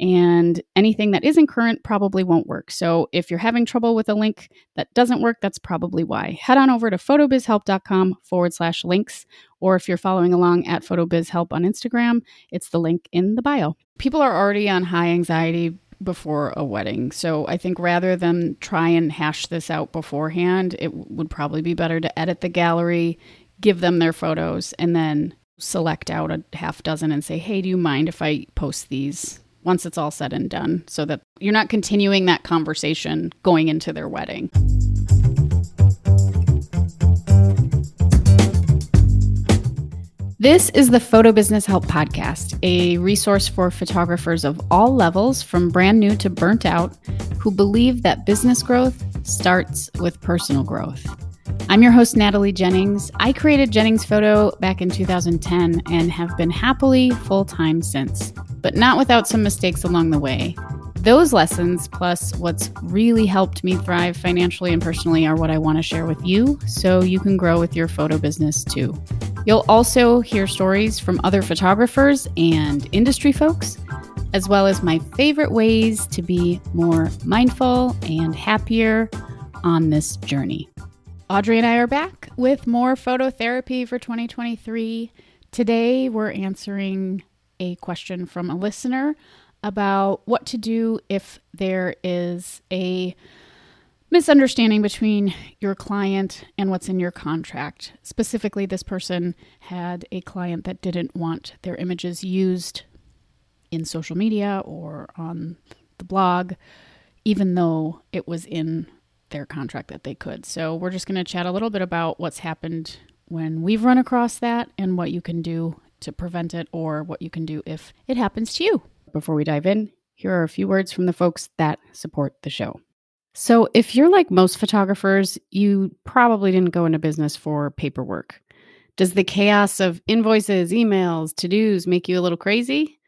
and anything that isn't current probably won't work. So if you're having trouble with a link that doesn't work, that's probably why. Head on over to photobizhelp.com forward slash links, or if you're following along at photobizhelp on Instagram, it's the link in the bio. People are already on high anxiety before a wedding. So I think rather than try and hash this out beforehand, it would probably be better to edit the gallery, give them their photos, and then select out a half dozen and say, hey, do you mind if I post these once it's all said and done so that you're not continuing that conversation going into their wedding. This is the Photo Business Help Podcast, a resource for photographers of all levels, from brand new to burnt out, who believe that business growth starts with personal growth. I'm your host, Natalie Jennings. I created Jennings Photo back in 2010 and have been happily full time since, but not without some mistakes along the way. Those lessons, plus what's really helped me thrive financially and personally, are what I want to share with you so you can grow with your photo business too. You'll also hear stories from other photographers and industry folks, as well as my favorite ways to be more mindful and happier on this journey. Audrey and I are back with more photo therapy for 2023. Today, we're answering a question from a listener about what to do if there is a misunderstanding between your client and what's in your contract. Specifically, this person had a client that didn't want their images used in social media or on the blog, even though it was in their contract that they could. So we're just going to chat a little bit about what's happened when we've run across that and what you can do to prevent it or what you can do if it happens to you. Before we dive in, here are a few words from the folks that support the show. So, if you're like most photographers, you probably didn't go into business for paperwork. Does the chaos of invoices, emails, to dos make you a little crazy?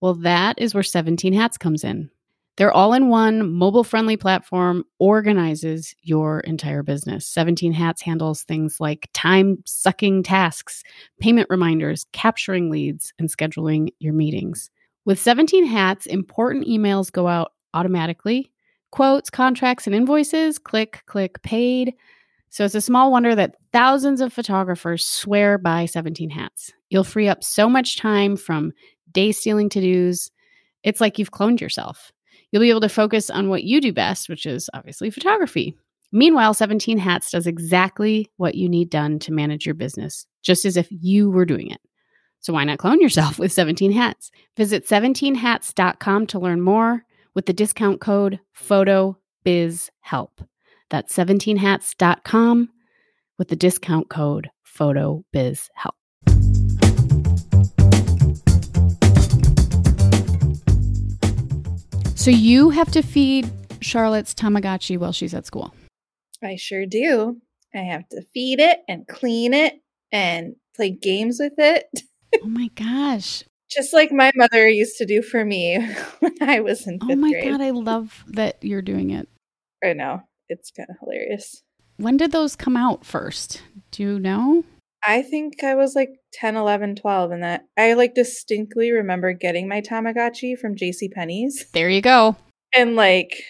Well, that is where 17 Hats comes in. Their all in one mobile friendly platform organizes your entire business. 17 Hats handles things like time sucking tasks, payment reminders, capturing leads, and scheduling your meetings. With 17 Hats, important emails go out automatically. Quotes, contracts, and invoices click, click, paid. So it's a small wonder that thousands of photographers swear by 17 Hats. You'll free up so much time from day stealing to dos. It's like you've cloned yourself. You'll be able to focus on what you do best, which is obviously photography. Meanwhile, 17 Hats does exactly what you need done to manage your business, just as if you were doing it. So why not clone yourself with 17 Hats? Visit 17hats.com to learn more with the discount code PHOTOBIZHELP. That's 17hats.com with the discount code PHOTOBIZHELP. So you have to feed Charlotte's Tamagotchi while she's at school. I sure do. I have to feed it and clean it and play games with it. oh my gosh. Just like my mother used to do for me when I was in fifth Oh my grade. god, I love that you're doing it. I know. It's kind of hilarious. When did those come out first? Do you know? I think I was like 10, 11, 12 and that I like distinctly remember getting my Tamagotchi from JC Penney's There you go. and like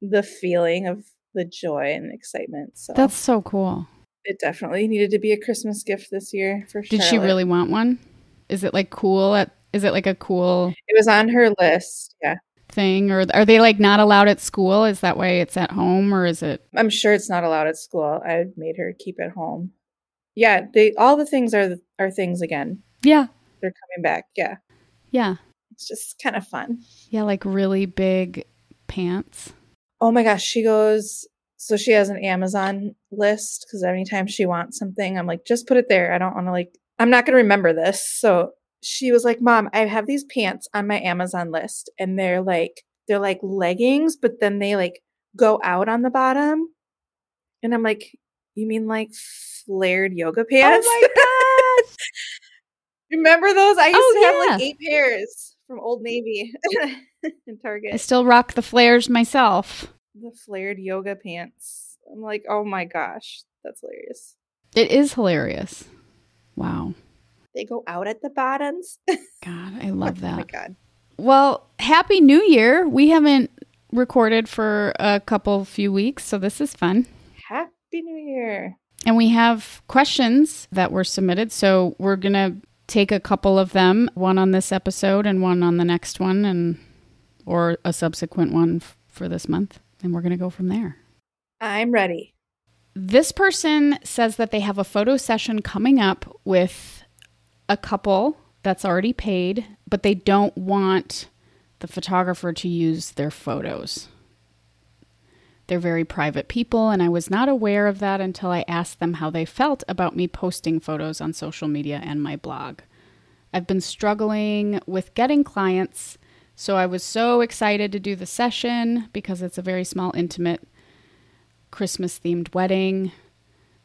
the feeling of the joy and excitement. So That's so cool. it definitely needed to be a Christmas gift this year for Did she really want one? Is it like cool at is it like a cool It was on her list. Yeah. thing or are they like not allowed at school? Is that why it's at home or is it I'm sure it's not allowed at school. I made her keep it home. Yeah, they all the things are are things again. Yeah. They're coming back. Yeah. Yeah. It's just kind of fun. Yeah, like really big pants. Oh my gosh, she goes so she has an Amazon list because anytime she wants something, I'm like, just put it there. I don't want to like I'm not gonna remember this. So she was like, Mom, I have these pants on my Amazon list and they're like they're like leggings, but then they like go out on the bottom. And I'm like, you mean like flared yoga oh pants? Oh my god. Remember those? I used Oh, to have like eight pairs from Old Navy in Target. I still rock the flares myself. The flared yoga pants. I'm like, oh my gosh, that's hilarious. It is hilarious. Wow. They go out at the bottoms. God, I love that. oh my god. Well, happy new year. We haven't recorded for a couple few weeks, so this is fun. Happy New Year. And we have questions that were submitted, so we're going to take a couple of them, one on this episode and one on the next one and or a subsequent one f- for this month, and we're going to go from there. I'm ready. This person says that they have a photo session coming up with a couple that's already paid, but they don't want the photographer to use their photos. They're very private people, and I was not aware of that until I asked them how they felt about me posting photos on social media and my blog. I've been struggling with getting clients, so I was so excited to do the session because it's a very small, intimate Christmas themed wedding.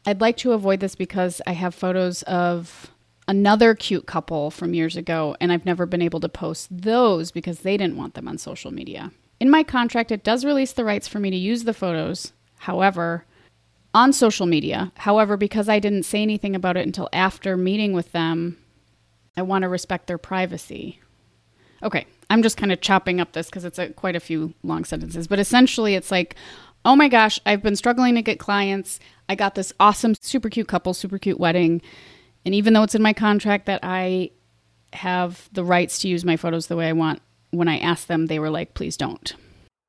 I'd like to avoid this because I have photos of another cute couple from years ago, and I've never been able to post those because they didn't want them on social media. In my contract, it does release the rights for me to use the photos, however, on social media. However, because I didn't say anything about it until after meeting with them, I want to respect their privacy. Okay, I'm just kind of chopping up this because it's a, quite a few long sentences, but essentially it's like, oh my gosh, I've been struggling to get clients. I got this awesome, super cute couple, super cute wedding. And even though it's in my contract that I have the rights to use my photos the way I want, when I asked them, they were like, please don't.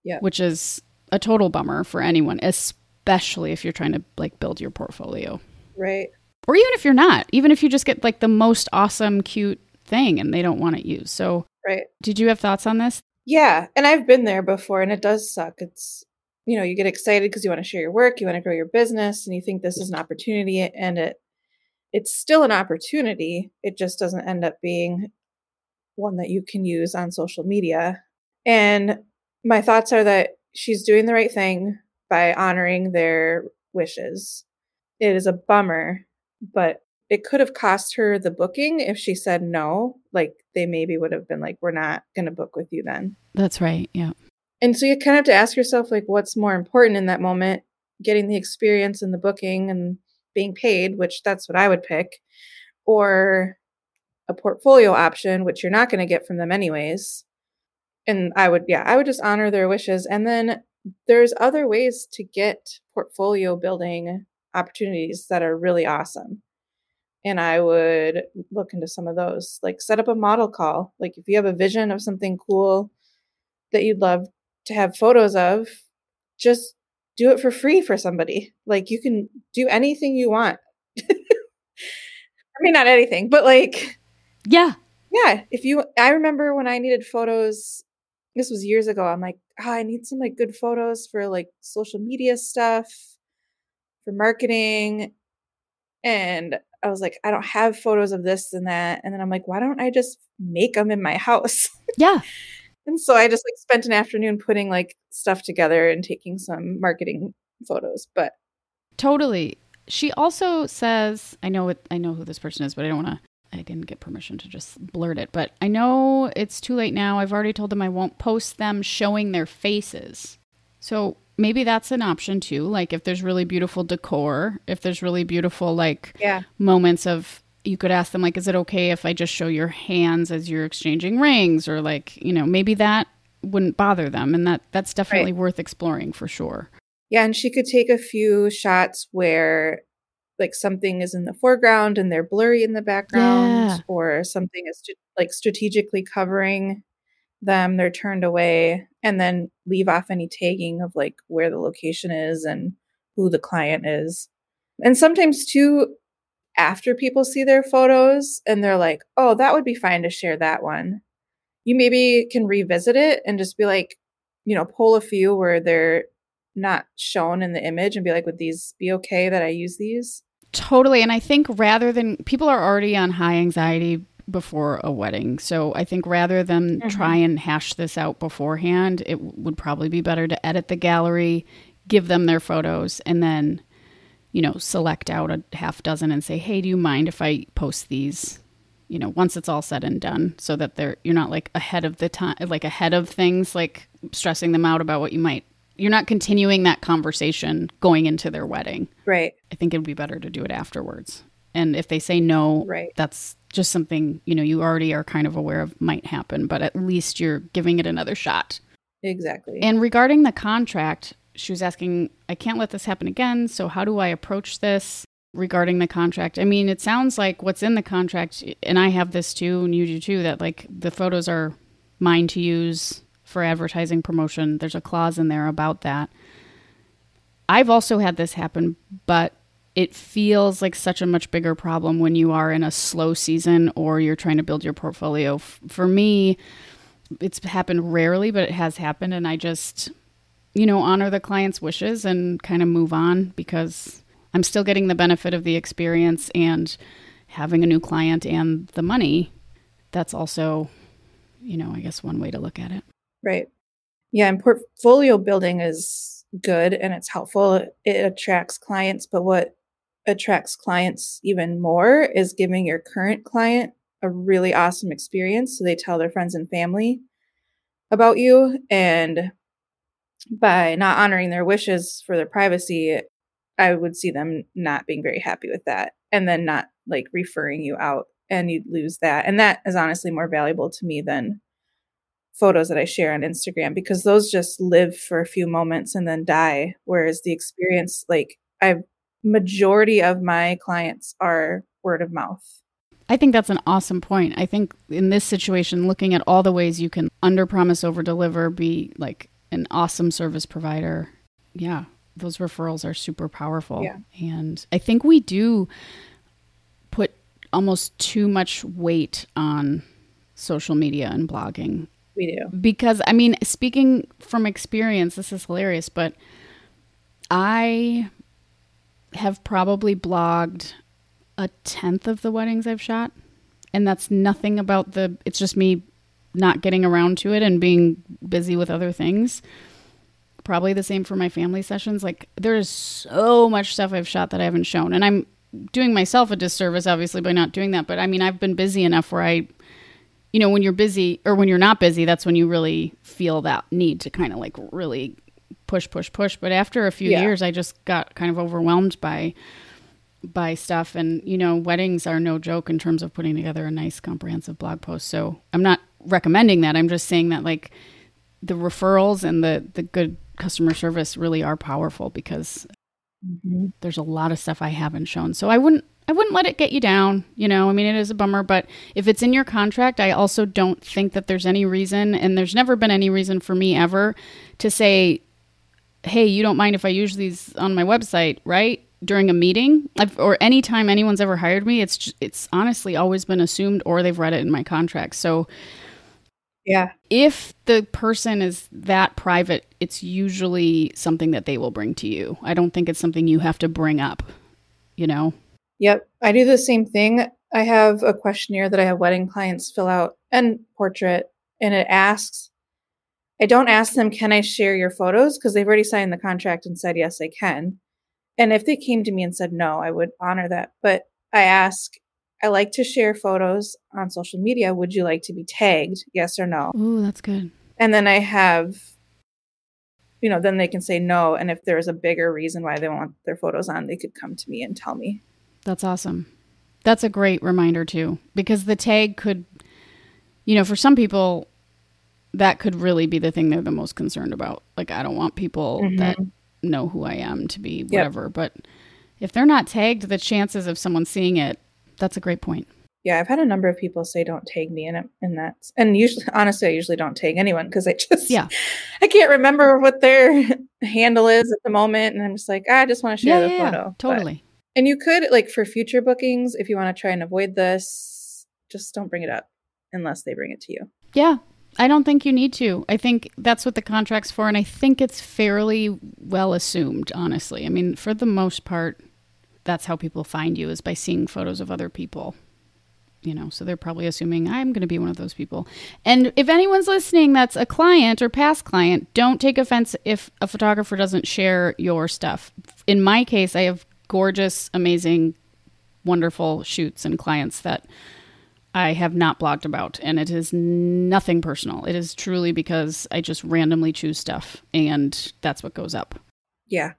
Yeah. Which is a total bummer for anyone, especially if you're trying to like build your portfolio. Right. Or even if you're not, even if you just get like the most awesome, cute thing and they don't want it used. So, Right. did you have thoughts on this? Yeah, and I've been there before and it does suck. It's you know, you get excited because you want to share your work, you want to grow your business and you think this is an opportunity and it it's still an opportunity. It just doesn't end up being one that you can use on social media. And my thoughts are that she's doing the right thing by honoring their wishes. It is a bummer, but it could have cost her the booking if she said no. Like they maybe would have been like, we're not going to book with you then. That's right. Yeah. And so you kind of have to ask yourself, like, what's more important in that moment? Getting the experience and the booking and being paid, which that's what I would pick, or a portfolio option, which you're not going to get from them anyways. And I would, yeah, I would just honor their wishes. And then there's other ways to get portfolio building opportunities that are really awesome. And I would look into some of those, like set up a model call. Like if you have a vision of something cool that you'd love to have photos of, just do it for free for somebody. Like you can do anything you want. I mean, not anything, but like, Yeah. yeah, if you, I remember when I needed photos, this was years ago. I'm like, oh, I need some like good photos for like social media stuff, for marketing. And I was like, I don't have photos of this and that. And then I'm like, why don't I just make them in my house? Yeah. And so I just like spent an afternoon putting like stuff together and taking some marketing photos. But Totally. She also says, I know it, I know who this person is, but I don't want to I didn't get permission to just blurt it, but I know it's too late now. I've already told them I won't post them showing their faces. So maybe that's an option too. Like if there's really beautiful decor, if there's really beautiful like yeah, moments of you could ask them like is it okay if I just show your hands as you're exchanging rings or like, you know, maybe that wouldn't bother them and that that's definitely worth exploring for sure. yeah. And she could take a few shots where like something is in the foreground and they're blurry in the background, Yeah. or something is st- like strategically covering them. They're turned away, and then leave off any tagging of like where the location is and who the client is. And sometimes too, after people see their photos and they're like, "Oh, that would be fine to share that one." You maybe can revisit it and just be like, you know, pull a few where they're not shown in the image and be like, would these be okay that I use these? Totally. And I think rather than people are already on high anxiety before a wedding. So I think rather than Mhm. try and hash this out beforehand, it would probably be better to edit the gallery, give them their photos, and then, you know, select out a half dozen and say, hey, do you mind if I post these you know, once it's all said and done so that they're you're not like ahead of the time like ahead of things like stressing them out about what you might you're not continuing that conversation going into their wedding. Right. I think it would be better to do it afterwards. And if they say no, Right. that's just something, you know, you already are kind of aware of might happen, but at least you're giving it another shot. Exactly. And regarding the contract, she was asking, I can't let this happen again. So, how do I approach this regarding the contract? I mean, it sounds like what's in the contract, and I have this too, and you do too, that like the photos are mine to use for advertising promotion. There's a clause in there about that. I've also had this happen, but it feels like such a much bigger problem when you are in a slow season or you're trying to build your portfolio. For me, it's happened rarely, but it has happened. And I just, you know, honor the client's wishes and kind of move on because I'm still getting the benefit of the experience and having a new client and the money. That's also, you know, I guess one way to look at it. Right. Yeah, and portfolio building is good and it's helpful. It attracts clients, but what attracts clients even more is giving your current client a really awesome experience so they tell their friends and family about you and by not honoring their wishes for their privacy, I would see them not being very happy with that and then not like referring you out and you'd lose that. And that is honestly more valuable to me than photos that I share on Instagram because those just live for a few moments and then die. Whereas the experience, like I've majority of my clients are word of mouth. I think that's an awesome point. I think in this situation, looking at all the ways you can under promise, over deliver, be like an awesome service provider. Yeah, those referrals are super powerful. Yeah. And I think we do put almost too much weight on social media and blogging We do. because I mean, speaking from experience, this is hilarious, but I have probably blogged a tenth of the weddings I've shot, and that's nothing about the. It's just me not getting around to it and being busy with other things. Probably the same for my family sessions. Like there is so much stuff I've shot that I haven't shown, and I'm doing myself a disservice obviously by not doing that. But I mean, I've been busy enough where I you know, when you're busy or when you're not busy, that's when you really feel that need to kind of like really push, push, push. But after a few Yeah. years, I just got kind of overwhelmed by by stuff and you know weddings are no joke in terms of putting together a nice comprehensive blog post so i'm not recommending that i'm just saying that like the referrals and the the good customer service really are powerful because Mm-hmm. there's a lot of stuff I haven't shown. So I wouldn't I wouldn't let it get you down, you know. I mean, it is a bummer, but if it's in your contract, I also don't think that there's any reason and there's never been any reason for me ever to say, "Hey, you don't mind if I use these on my website, right?" during a meeting I've, or anytime anyone's ever hired me, it's just, it's honestly always been assumed or they've read it in my contract. So Yeah. if the person is that private, it's usually something that they will bring to you. I don't think it's something you have to bring up, you know? Yep. I do the same thing. I have a questionnaire that I have wedding clients fill out and portrait, and it asks, I don't ask them, can I share your photos? Because they've already signed the contract and said, yes, I can. And if they came to me and said no, I would honor that. But I ask, I like to share photos on social media. Would you like to be tagged? Yes or no? Ooh, that's good. And then I have, you know, then they can say no. And if there's a bigger reason why they want their photos on, they could come to me and tell me. That's awesome. That's a great reminder too, because the tag could, you know, for some people, that could really be the thing they're the most concerned about. Like, I don't want people Mhm. that know who I am to be whatever. But if they're not tagged, the chances of someone seeing it, that's a great point. Yeah, I've had a number of people say don't tag me in it, and that's and usually, honestly, I usually don't tag anyone because I just Yeah. I can't remember what their handle is at the moment, and I'm just like "Ah, I just want to share yeah, the yeah, photo. yeah, totally. And you could like for future bookings if you want to try and avoid this, just don't bring it up unless they bring it to you. Yeah. I don't think you need to. I think that's what the contract's for. And I think it's fairly well assumed, honestly. I mean, for the most part, that's how people find you is by seeing photos of other people. You know, so they're probably assuming I'm going to be one of those people. And if anyone's listening that's a client or past client, don't take offense if a photographer doesn't share your stuff. In my case, I have gorgeous, amazing, wonderful shoots and clients that I have not blogged about, and it is nothing personal. It is truly because I just randomly choose stuff, and that's what goes up. Yeah.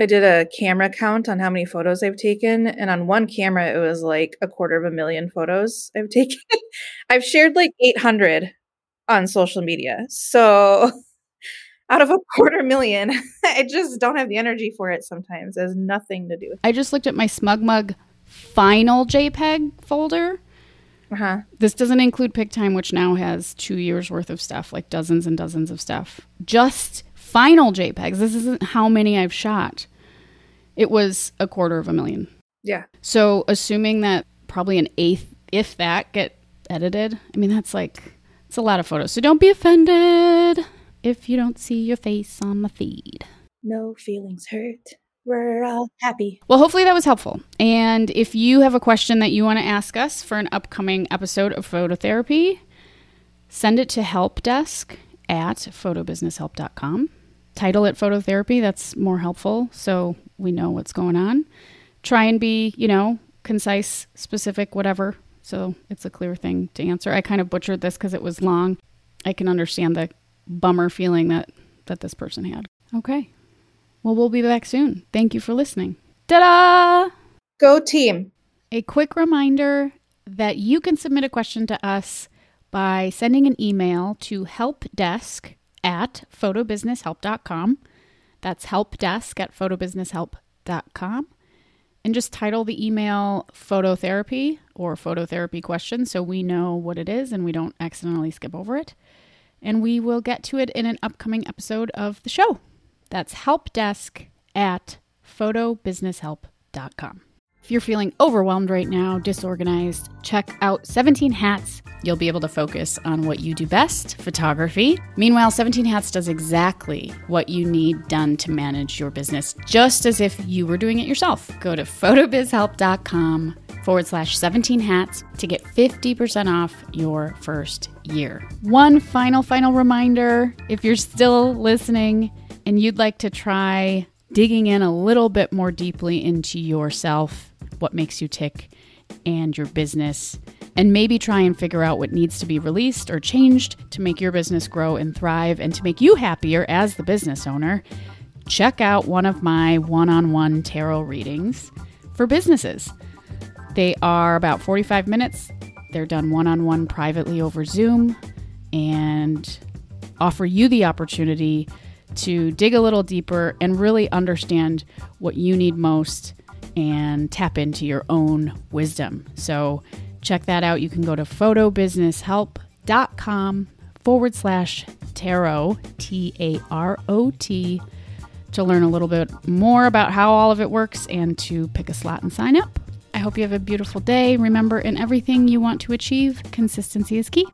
I did a camera count on how many photos I've taken, and on one camera, it was like a quarter of a million photos I've taken. I've shared like 800 on social media. So out of a quarter million, I just don't have the energy for it sometimes. It has nothing to do with I just looked at my SmugMug final JPEG folder. Uh-huh. This doesn't include PicTime, which now has two years worth of stuff, like dozens and dozens of stuff. Just final JPEGs. This isn't how many I've shot. It was a quarter of a million. Yeah. So assuming that probably an eighth, if that, get edited, I mean that's like it's a lot of photos. So don't be offended if you don't see your face on the feed. No feelings hurt. We're all happy. Well, hopefully that was helpful. And if you have a question that you want to ask us for an upcoming episode of phototherapy, send it to helpdesk at photobusinesshelp.com. Title it phototherapy, that's more helpful so we know what's going on. Try and be, you know, concise, specific, whatever. So it's a clear thing to answer. I kind of butchered this because it was long. I can understand the bummer feeling that that this person had. Okay. Well, we'll be back soon. Thank you for listening. Ta da! Go team. A quick reminder that you can submit a question to us by sending an email to helpdesk at photobusinesshelp.com. That's helpdesk at photobusinesshelp.com. And just title the email phototherapy or phototherapy question so we know what it is and we don't accidentally skip over it. And we will get to it in an upcoming episode of the show. That's helpdesk at photobusinesshelp.com. If you're feeling overwhelmed right now, disorganized, check out 17 Hats. You'll be able to focus on what you do best photography. Meanwhile, 17 Hats does exactly what you need done to manage your business, just as if you were doing it yourself. Go to photobizhelp.com forward slash 17 hats to get 50% off your first year. One final, final reminder if you're still listening and you'd like to try digging in a little bit more deeply into yourself, what makes you tick, and your business, and maybe try and figure out what needs to be released or changed to make your business grow and thrive and to make you happier as the business owner, check out one of my one on one tarot readings for businesses. They are about 45 minutes. They're done one on one privately over Zoom and offer you the opportunity to dig a little deeper and really understand what you need most and tap into your own wisdom. So check that out. You can go to photobusinesshelp.com forward slash tarot, T A R O T, to learn a little bit more about how all of it works and to pick a slot and sign up. I hope you have a beautiful day. Remember, in everything you want to achieve, consistency is key.